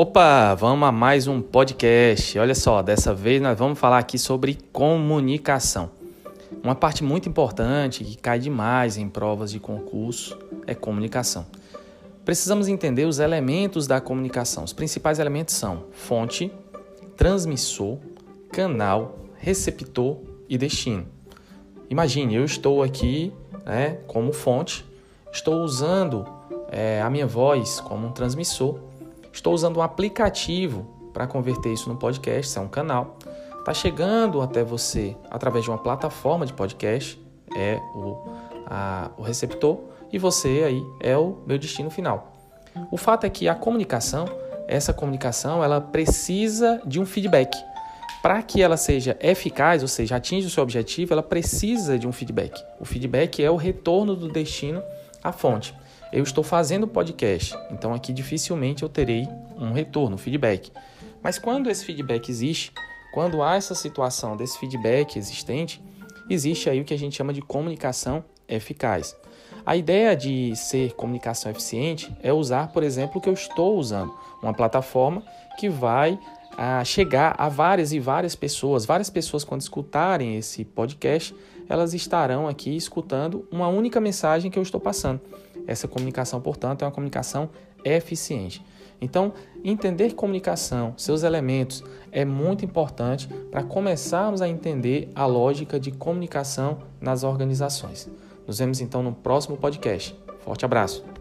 Opa, vamos a mais um podcast. Olha só, dessa vez nós vamos falar aqui sobre comunicação. Uma parte muito importante que cai demais em provas de concurso é comunicação. Precisamos entender os elementos da comunicação. Os principais elementos são fonte, transmissor, canal, receptor e destino. Imagine, eu estou aqui né, como fonte, estou usando é, a minha voz como um transmissor Estou usando um aplicativo para converter isso no podcast, isso é um canal. Está chegando até você através de uma plataforma de podcast, é o, a, o receptor, e você aí é o meu destino final. O fato é que a comunicação, essa comunicação, ela precisa de um feedback. Para que ela seja eficaz, ou seja, atinja o seu objetivo, ela precisa de um feedback. O feedback é o retorno do destino à fonte eu estou fazendo podcast, então aqui dificilmente eu terei um retorno, um feedback. Mas quando esse feedback existe, quando há essa situação desse feedback existente, existe aí o que a gente chama de comunicação eficaz. A ideia de ser comunicação eficiente é usar, por exemplo, o que eu estou usando, uma plataforma que vai a chegar a várias e várias pessoas. Várias pessoas, quando escutarem esse podcast, elas estarão aqui escutando uma única mensagem que eu estou passando. Essa comunicação, portanto, é uma comunicação eficiente. Então, entender comunicação, seus elementos, é muito importante para começarmos a entender a lógica de comunicação nas organizações. Nos vemos então no próximo podcast. Forte abraço!